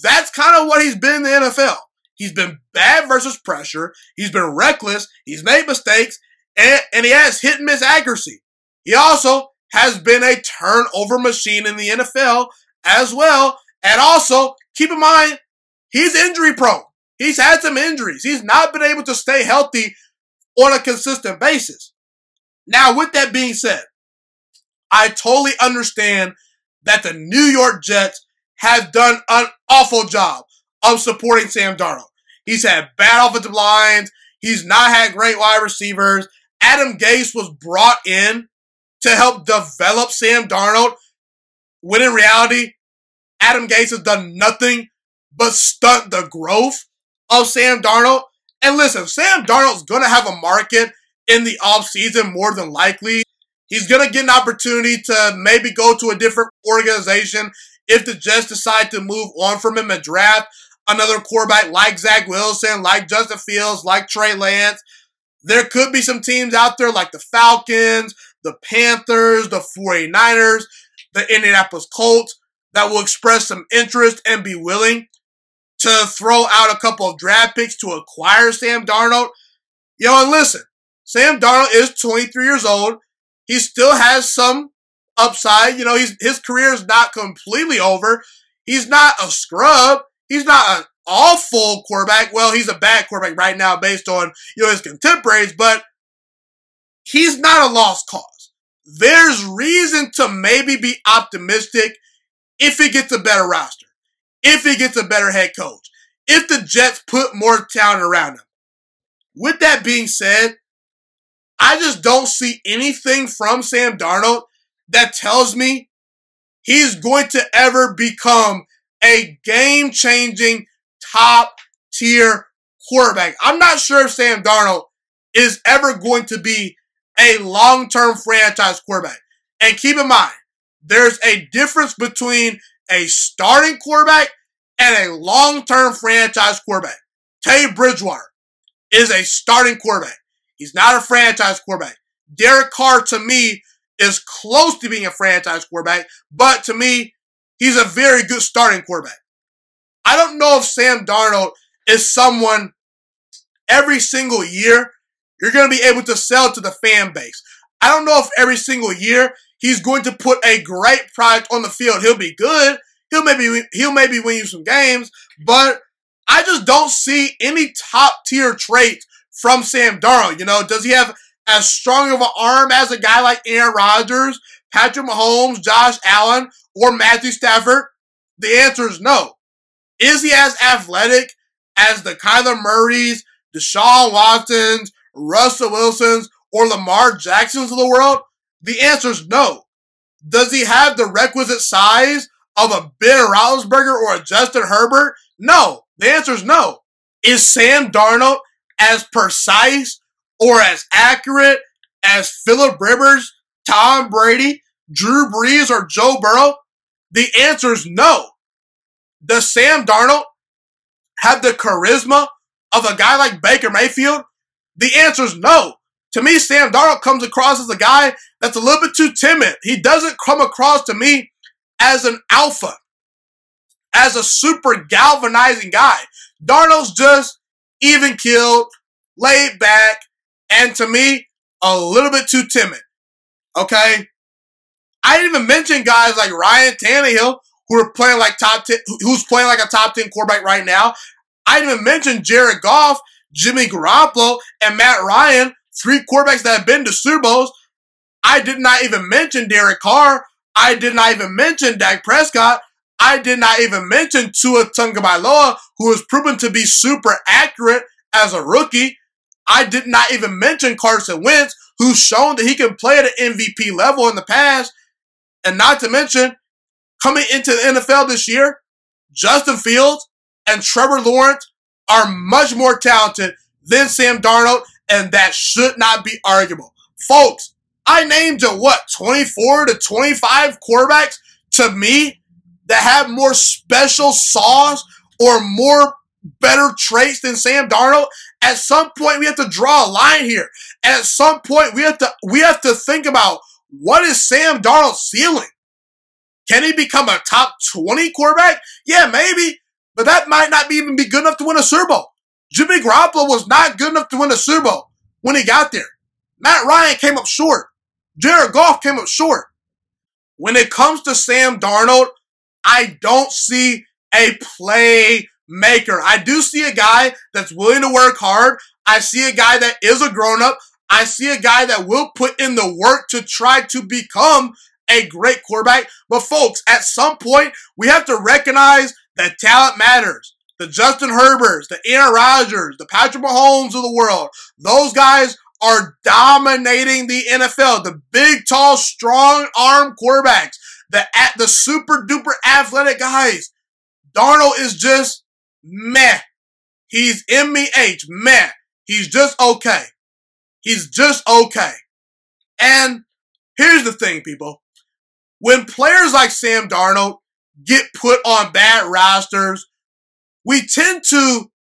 that's kind of what he's been in the NFL. He's been bad versus pressure. He's been reckless. He's made mistakes, and, and he has hit and miss accuracy. He also has been a turnover machine in the NFL as well. And also, keep in mind, he's injury prone. He's had some injuries. He's not been able to stay healthy on a consistent basis. Now, with that being said, I totally understand that the New York Jets have done an awful job of supporting Sam Darnold. He's had bad offensive lines. He's not had great wide receivers. Adam Gase was brought in to help develop Sam Darnold when in reality, Adam Gase has done nothing but stunt the growth of Sam Darnold. And listen, Sam Darnold's going to have a market in the offseason more than likely. He's going to get an opportunity to maybe go to a different organization if the Jets decide to move on from him and draft another quarterback like Zach Wilson, like Justin Fields, like Trey Lance. There could be some teams out there like the Falcons, the Panthers, the 49ers, the Indianapolis Colts that will express some interest and be willing to throw out a couple of draft picks to acquire Sam Darnold. Yo, and listen, Sam Darnold is 23 years old. He still has some upside. You know, he's, his career is not completely over. He's not a scrub. He's not an awful quarterback. Well, he's a bad quarterback right now based on, you know, his contemporaries, but he's not a lost cause. There's reason to maybe be optimistic if he gets a better roster, if he gets a better head coach, if the Jets put more talent around him. With that being said, I just don't see anything from Sam Darnold that tells me he's going to ever become a game changing top tier quarterback. I'm not sure if Sam Darnold is ever going to be a long term franchise quarterback. And keep in mind, there's a difference between a starting quarterback and a long term franchise quarterback. Teddy Bridgewater is a starting quarterback. He's not a franchise quarterback. Derek Carr, to me, is close to being a franchise quarterback, but to me, he's a very good starting quarterback. I don't know if Sam Darnold is someone every single year you're going to be able to sell to the fan base. I don't know if every single year he's going to put a great product on the field. He'll be good. He'll maybe he'll maybe win you some games, but I just don't see any top tier traits from Sam Darnold. You know, does he have as strong of an arm as a guy like Aaron Rodgers, Patrick Mahomes, Josh Allen, or Matthew Stafford? The answer is no. Is he as athletic as the Kyler Murrays, Deshaun Watsons, Russell Wilsons, or Lamar Jacksons of the world? The answer is no. Does he have the requisite size of a Ben Roethlisberger or a Justin Herbert? No. The answer is no. Is Sam Darnold as precise or as accurate as Philip Rivers, Tom Brady, Drew Brees, or Joe Burrow? The answer is no. Does Sam Darnold have the charisma of a guy like Baker Mayfield? The answer is no. To me, Sam Darnold comes across as a guy that's a little bit too timid. He doesn't come across to me as an alpha, as a super galvanizing guy. Darnold's just even killed, laid back, and to me, a little bit too timid. Okay? I didn't even mention guys like Ryan Tannehill, who are playing like top 10, who's playing like a top 10 quarterback right now. I didn't even mention Jared Goff, Jimmy Garoppolo, and Matt Ryan, three quarterbacks that have been to Super Bowls. I did not even mention Derek Carr. I did not even mention Dak Prescott. I did not even mention Tua Tagovailoa, who has proven to be super accurate as a rookie. I did not even mention Carson Wentz, who's shown that he can play at an MVP level in the past. And not to mention, coming into the NFL this year, Justin Fields and Trevor Lawrence are much more talented than Sam Darnold, and that should not be arguable. Folks, I named you what, 24 to 25 quarterbacks to me that have more special sauce or more better traits than Sam Darnold. At some point, we have to draw a line here. At some point, we have to we have to think about what is Sam Darnold's ceiling. Can he become a top 20 quarterback? Yeah, maybe. But that might not even be good enough to win a Super Bowl. Jimmy Garoppolo was not good enough to win a Super Bowl when he got there. Matt Ryan came up short. Jared Goff came up short. When it comes to Sam Darnold, I don't see a playmaker. I do see a guy that's willing to work hard. I see a guy that is a grown up. I see a guy that will put in the work to try to become a great quarterback. But folks, at some point, we have to recognize that talent matters. The Justin Herberts, the Aaron Rodgers, the Patrick Mahomes of the world, those guys are dominating the NFL. The big, tall, strong arm quarterbacks, the the super duper athletic guys. Darnold is just meh. He's MEH. Man, he's just okay. He's just okay. And here's the thing, people. When players like Sam Darnold get put on bad rosters, we tend to,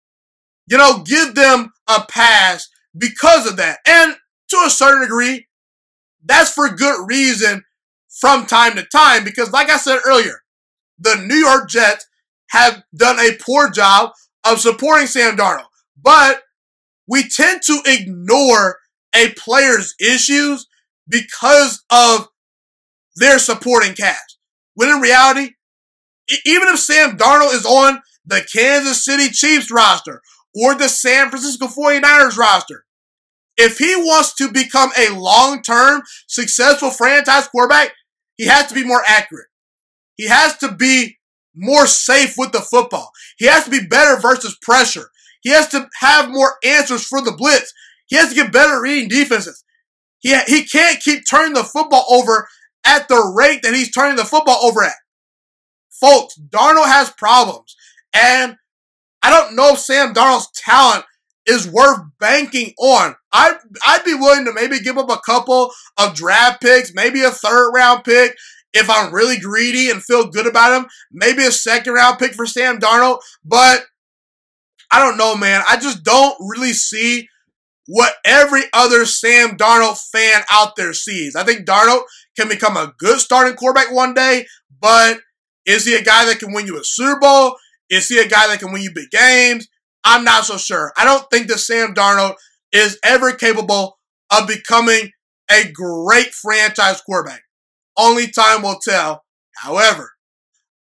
you know, give them a pass because of that. And to a certain degree, that's for good reason from time to time because, like I said earlier, the New York Jets have done a poor job of supporting Sam Darnold. But we tend to ignore a player's issues because of their supporting cast. When in reality, even if Sam Darnold is on the Kansas City Chiefs roster or the San Francisco 49ers roster, if he wants to become a long-term successful franchise quarterback, he has to be more accurate. He has to be more safe with the football. He has to be better versus pressure. He has to have more answers for the blitz. He has to get better reading defenses. He, he can't keep turning the football over at the rate that he's turning the football over at. Folks, Darnold has problems. And I don't know if Sam Darnold's talent is worth banking on. I, I'd be willing to maybe give up a couple of draft picks, maybe a third round pick, if I'm really greedy and feel good about him, maybe a second round pick for Sam Darnold. But I don't know, man. I just don't really see what every other Sam Darnold fan out there sees. I think Darnold can become a good starting quarterback one day, but is he a guy that can win you a Super Bowl? Is he a guy that can win you big games? I'm not so sure. I don't think that Sam Darnold is ever capable of becoming a great franchise quarterback. Only time will tell. However,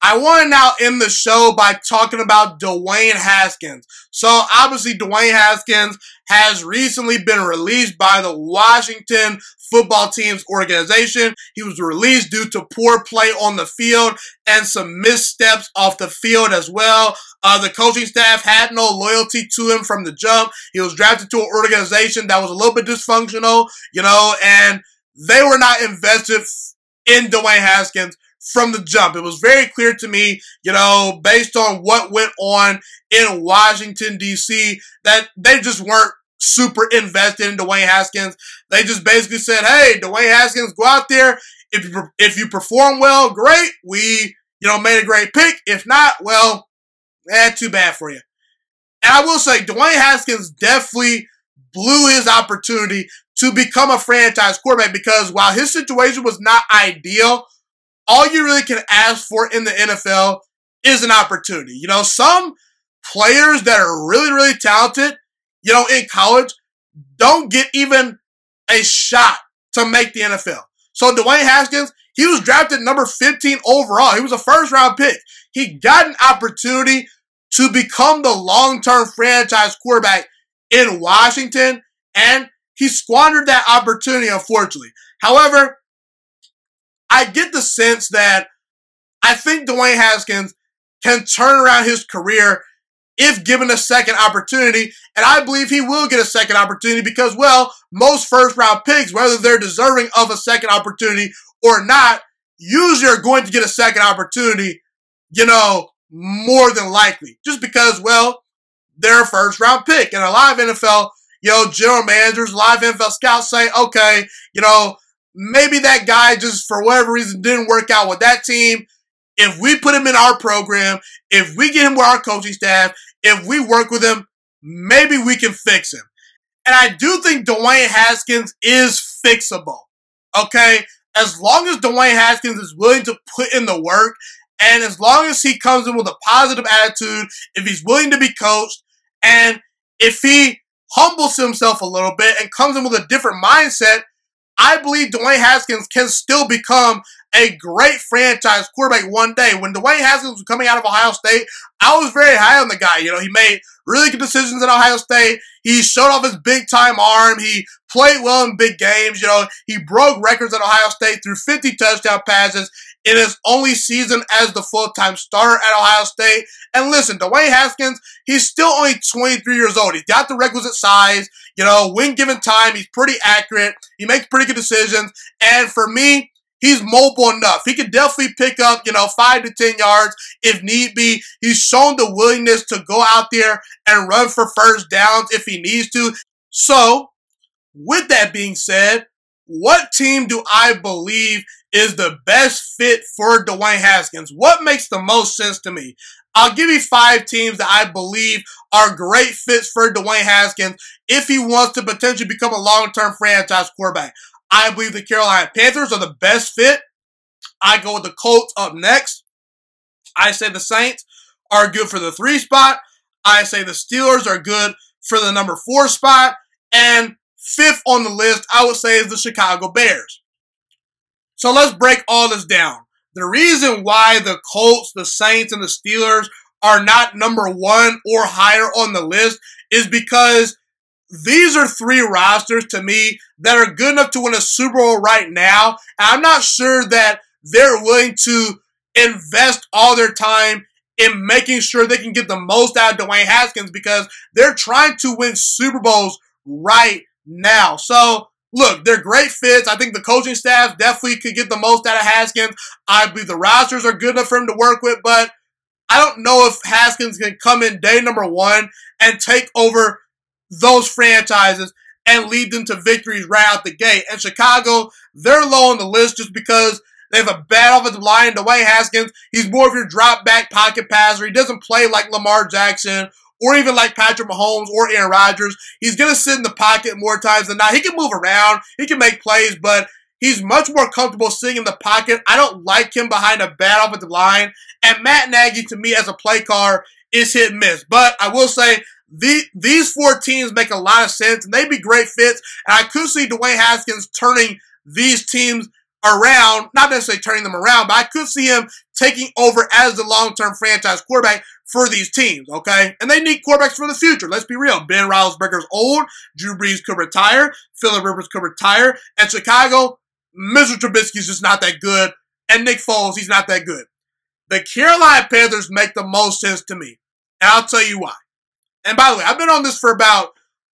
I want to now end the show by talking about Dwayne Haskins. So obviously Dwayne Haskins has recently been released by the Washington football team's organization. He was released due to poor play on the field and some missteps off the field as well. Uh, the coaching staff had no loyalty to him from the jump. He was drafted to an organization that was a little bit dysfunctional, you know, and they were not invested in Dwayne Haskins from the jump. It was very clear to me, you know, based on what went on in Washington, D.C., that they just weren't super invested in Dwayne Haskins. They just basically said, hey, Dwayne Haskins, go out there. If you, if you perform well, great. We, you know, made a great pick. If not, well, eh, too bad for you. And I will say, Dwayne Haskins definitely blew his opportunity to become a franchise quarterback because while his situation was not ideal, all you really can ask for in the NFL is an opportunity. You know, some players that are really, really talented, you know, in college don't get even a shot to make the NFL. So Dwayne Haskins, he was drafted number 15 overall. He was a first round pick. He got an opportunity to become the long term franchise quarterback in Washington, and he squandered that opportunity, unfortunately. However, I get the sense that I think Dwayne Haskins can turn around his career if given a second opportunity. And I believe he will get a second opportunity because, well, most first round picks, whether they're deserving of a second opportunity or not, usually are going to get a second opportunity, you know, more than likely. Just because, well, they're a first round pick. And a lot of NFL, you know, general managers, a lot of NFL scouts say, okay, you know, maybe that guy just for whatever reason didn't work out with that team. If we put him in our program, if we get him with our coaching staff, if we work with him, maybe we can fix him. And I do think Dwayne Haskins is fixable. Okay? As long as Dwayne Haskins is willing to put in the work, and as long as he comes in with a positive attitude, if he's willing to be coached, and if he humbles himself a little bit and comes in with a different mindset, I believe Dwayne Haskins can still become a great franchise quarterback one day. When Dwayne Haskins was coming out of Ohio State, I was very high on the guy. You know, he made really good decisions at Ohio State. He showed off his big time arm. He played well in big games. You know, he broke records at Ohio State threw 50 touchdown passes in his only season as the full-time starter at Ohio State. And listen, Dwayne Haskins, he's still only 23 years old. He's got the requisite size. You know, when given time, he's pretty accurate. He makes pretty good decisions. And for me, He's mobile enough. He can definitely pick up, you know, five to 10 yards if need be. He's shown the willingness to go out there and run for first downs if he needs to. So, with that being said, what team do I believe is the best fit for Dwayne Haskins? What makes the most sense to me? I'll give you five teams that I believe are great fits for Dwayne Haskins if he wants to potentially become a long-term franchise quarterback. I believe the Carolina Panthers are the best fit. I go with the Colts up next. I say the Saints are good for the three spot. I say the Steelers are good for the number four spot. And fifth on the list, I would say, is the Chicago Bears. So let's break all this down. The reason why the Colts, the Saints, and the Steelers are not number one or higher on the list is because these are three rosters to me that are good enough to win a Super Bowl right now. And I'm not sure that they're willing to invest all their time in making sure they can get the most out of Dwayne Haskins because they're trying to win Super Bowls right now. So, look, they're great fits. I think the coaching staff definitely could get the most out of Haskins. I believe the rosters are good enough for him to work with, but I don't know if Haskins can come in day number one and take over those franchises and lead them to victories right out the gate. And Chicago, they're low on the list just because they have a bad offensive line. Dwayne Haskins, he's more of your drop back pocket passer. He doesn't play like Lamar Jackson or even like Patrick Mahomes or Aaron Rodgers. He's going to sit in the pocket more times than not. He can move around, he can make plays, but he's much more comfortable sitting in the pocket. I don't like him behind a bad offensive line. And Matt Nagy, to me, as a play car, is hit and miss. But I will say the, these four teams make a lot of sense and they'd be great fits. And I could see Dwayne Haskins turning these teams around, not necessarily turning them around, but I could see him taking over as the long-term franchise quarterback for these teams, okay? And they need quarterbacks for the future. Let's be real. Ben Roethlisberger's old. Drew Brees could retire. Philip Rivers could retire. And Chicago, Mr. Trubisky's just not that good. And Nick Foles, he's not that good. The Carolina Panthers make the most sense to me. And I'll tell you why. And by the way, I've been on this for about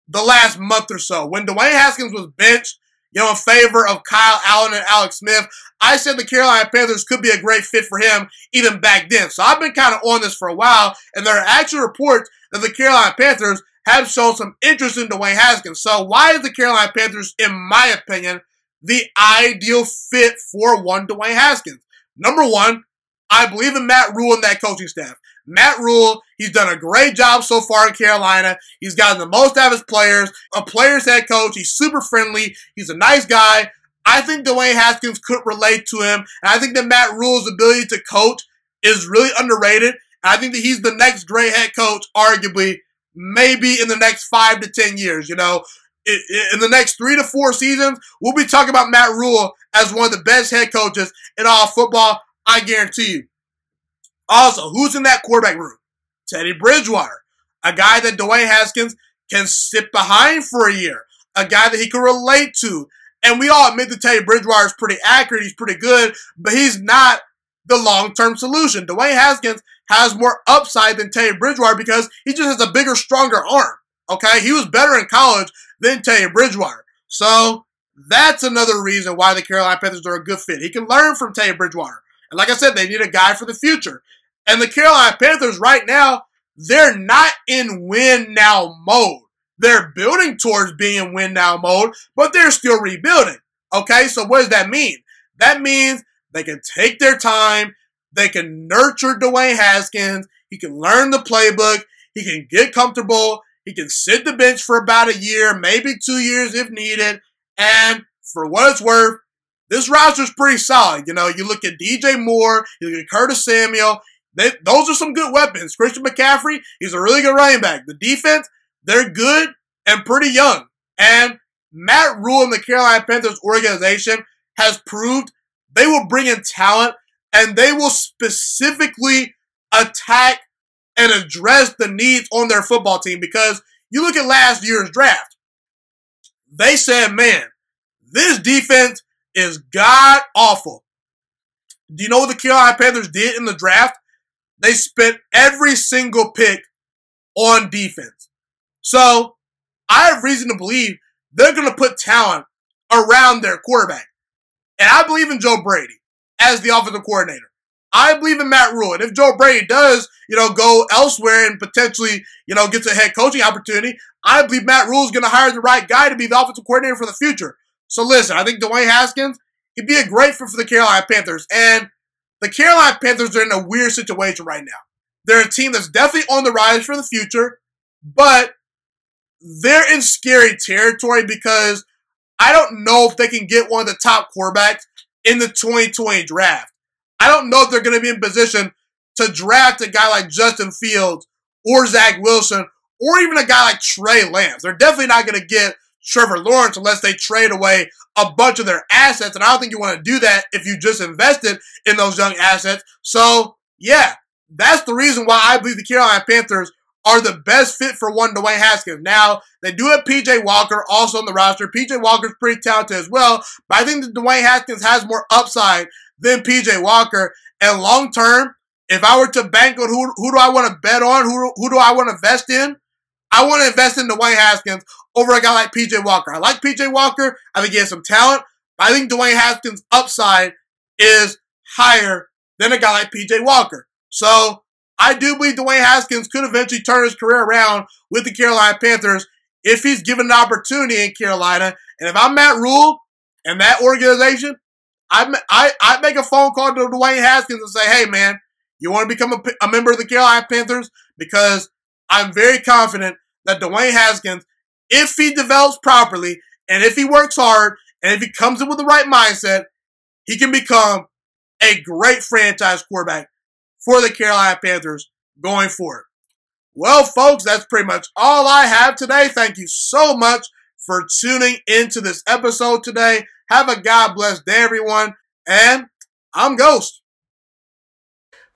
the last month or so. When Dwayne Haskins was benched, you know, in favor of Kyle Allen and Alex Smith, I said the Carolina Panthers could be a great fit for him even back then. So I've been kind of on this for a while, and there are actual reports that the Carolina Panthers have shown some interest in Dwayne Haskins. So why is the Carolina Panthers, in my opinion, the ideal fit for one Dwayne Haskins? Number one, I believe in Matt Rhule and that coaching staff. Matt Rhule, he's done a great job so far in Carolina. He's gotten the most out of his players, a player's head coach. He's super friendly. He's a nice guy. I think Dwayne Haskins could relate to him. And I think that Matt Rhule's ability to coach is really underrated. And I think that he's the next great head coach, arguably, maybe in the next five to 10 years. You know, in the next three to four seasons, we'll be talking about Matt Rhule as one of the best head coaches in all football. I guarantee you. Also, who's in that quarterback room? Teddy Bridgewater, a guy that Dwayne Haskins can sit behind for a year, a guy that he can relate to. And we all admit that Teddy Bridgewater is pretty accurate, he's pretty good, but he's not the long-term solution. Dwayne Haskins has more upside than Teddy Bridgewater because he just has a bigger, stronger arm. Okay, he was better in college than Teddy Bridgewater. So that's another reason why the Carolina Panthers are a good fit. He can learn from Teddy Bridgewater. And like I said, they need a guy for the future. And the Carolina Panthers right now, they're not in win now mode. They're building towards being in win now mode, but they're still rebuilding. Okay, so what does that mean? That means they can take their time, they can nurture Dwayne Haskins, he can learn the playbook, he can get comfortable, he can sit the bench for about a year, maybe two years if needed, and for what it's worth, this roster is pretty solid. You know, you look at DJ Moore, you look at Curtis Samuel, they, those are some good weapons. Christian McCaffrey, he's a really good running back. The defense, they're good and pretty young. And Matt Rhule and the Carolina Panthers organization has proved they will bring in talent and they will specifically attack and address the needs on their football team because you look at last year's draft. They said, man, this defense is god awful. Do you know what the Carolina Panthers did in the draft? They spent every single pick on defense. So I have reason to believe they're going to put talent around their quarterback. And I believe in Joe Brady as the offensive coordinator. I believe in Matt Rhule. And if Joe Brady does, you know, go elsewhere and potentially, you know, gets a head coaching opportunity, I believe Matt Rhule is going to hire the right guy to be the offensive coordinator for the future. So listen, I think Dwayne Haskins, he'd be a great fit for the Carolina Panthers. And the Carolina Panthers are in a weird situation right now. They're a team that's definitely on the rise for the future, but they're in scary territory because I don't know if they can get one of the top quarterbacks in the 2020 draft. I don't know if they're going to be in position to draft a guy like Justin Fields or Zach Wilson or even a guy like Trey Lance. They're definitely not going to get Trevor Lawrence unless they trade away a bunch of their assets. And I don't think you want to do that if you just invested in those young assets. So, yeah, that's the reason why I believe the Carolina Panthers are the best fit for one Dwayne Haskins. Now, they do have PJ Walker also on the roster. PJ Walker's pretty talented as well, but I think that Dwayne Haskins has more upside than PJ Walker. And long term, if I were to bank on who, who do I want to bet on, who, who do I want to invest in, I want to invest in Dwayne Haskins over a guy like PJ Walker. I like PJ Walker. I think he has some talent. I think Dwayne Haskins' upside is higher than a guy like PJ Walker. So I do believe Dwayne Haskins could eventually turn his career around with the Carolina Panthers if he's given an opportunity in Carolina. And if I'm Matt Rhule and that organization, I I I make a phone call to Dwayne Haskins and say, "Hey, man, you want to become a, a member of the Carolina Panthers?" Because I'm very confident that Dwayne Haskins, if he develops properly and if he works hard and if he comes in with the right mindset, he can become a great franchise quarterback for the Carolina Panthers going forward. Well, folks, that's pretty much all I have today. Thank you so much for tuning into this episode today. Have a God bless day, everyone. And I'm Ghost.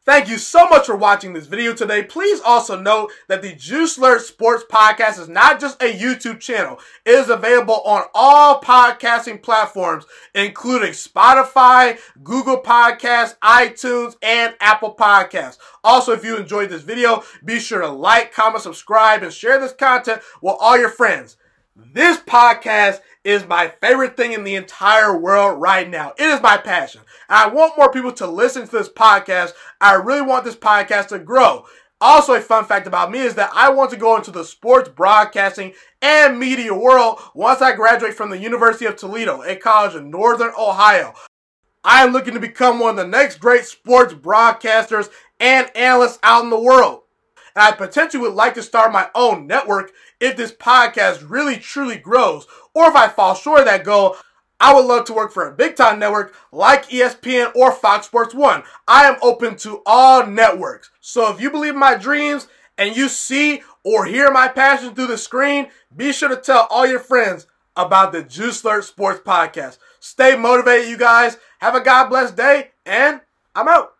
Thank you so much for watching this video today. Please also note that the Juice Alert Sports Podcast is not just a YouTube channel. It is available on all podcasting platforms, including Spotify, Google Podcasts, iTunes, and Apple Podcasts. Also, if you enjoyed this video, be sure to like, comment, subscribe, and share this content with all your friends. This podcast is my favorite thing in the entire world right now. It is my passion. And I want more people to listen to this podcast. I really want this podcast to grow. Also, a fun fact about me is that I want to go into the sports broadcasting and media world once I graduate from the University of Toledo, a college in Northern Ohio. I am looking to become one of the next great sports broadcasters and analysts out in the world. And I potentially would like to start my own network if this podcast really truly grows. Or if I fall short of that goal, I would love to work for a big time network like ESPN or Fox Sports 1. I am open to all networks. So if you believe my dreams and you see or hear my passion through the screen, be sure to tell all your friends about the Juice Alert Sports Podcast. Stay motivated, you guys. Have a God bless day, and I'm out.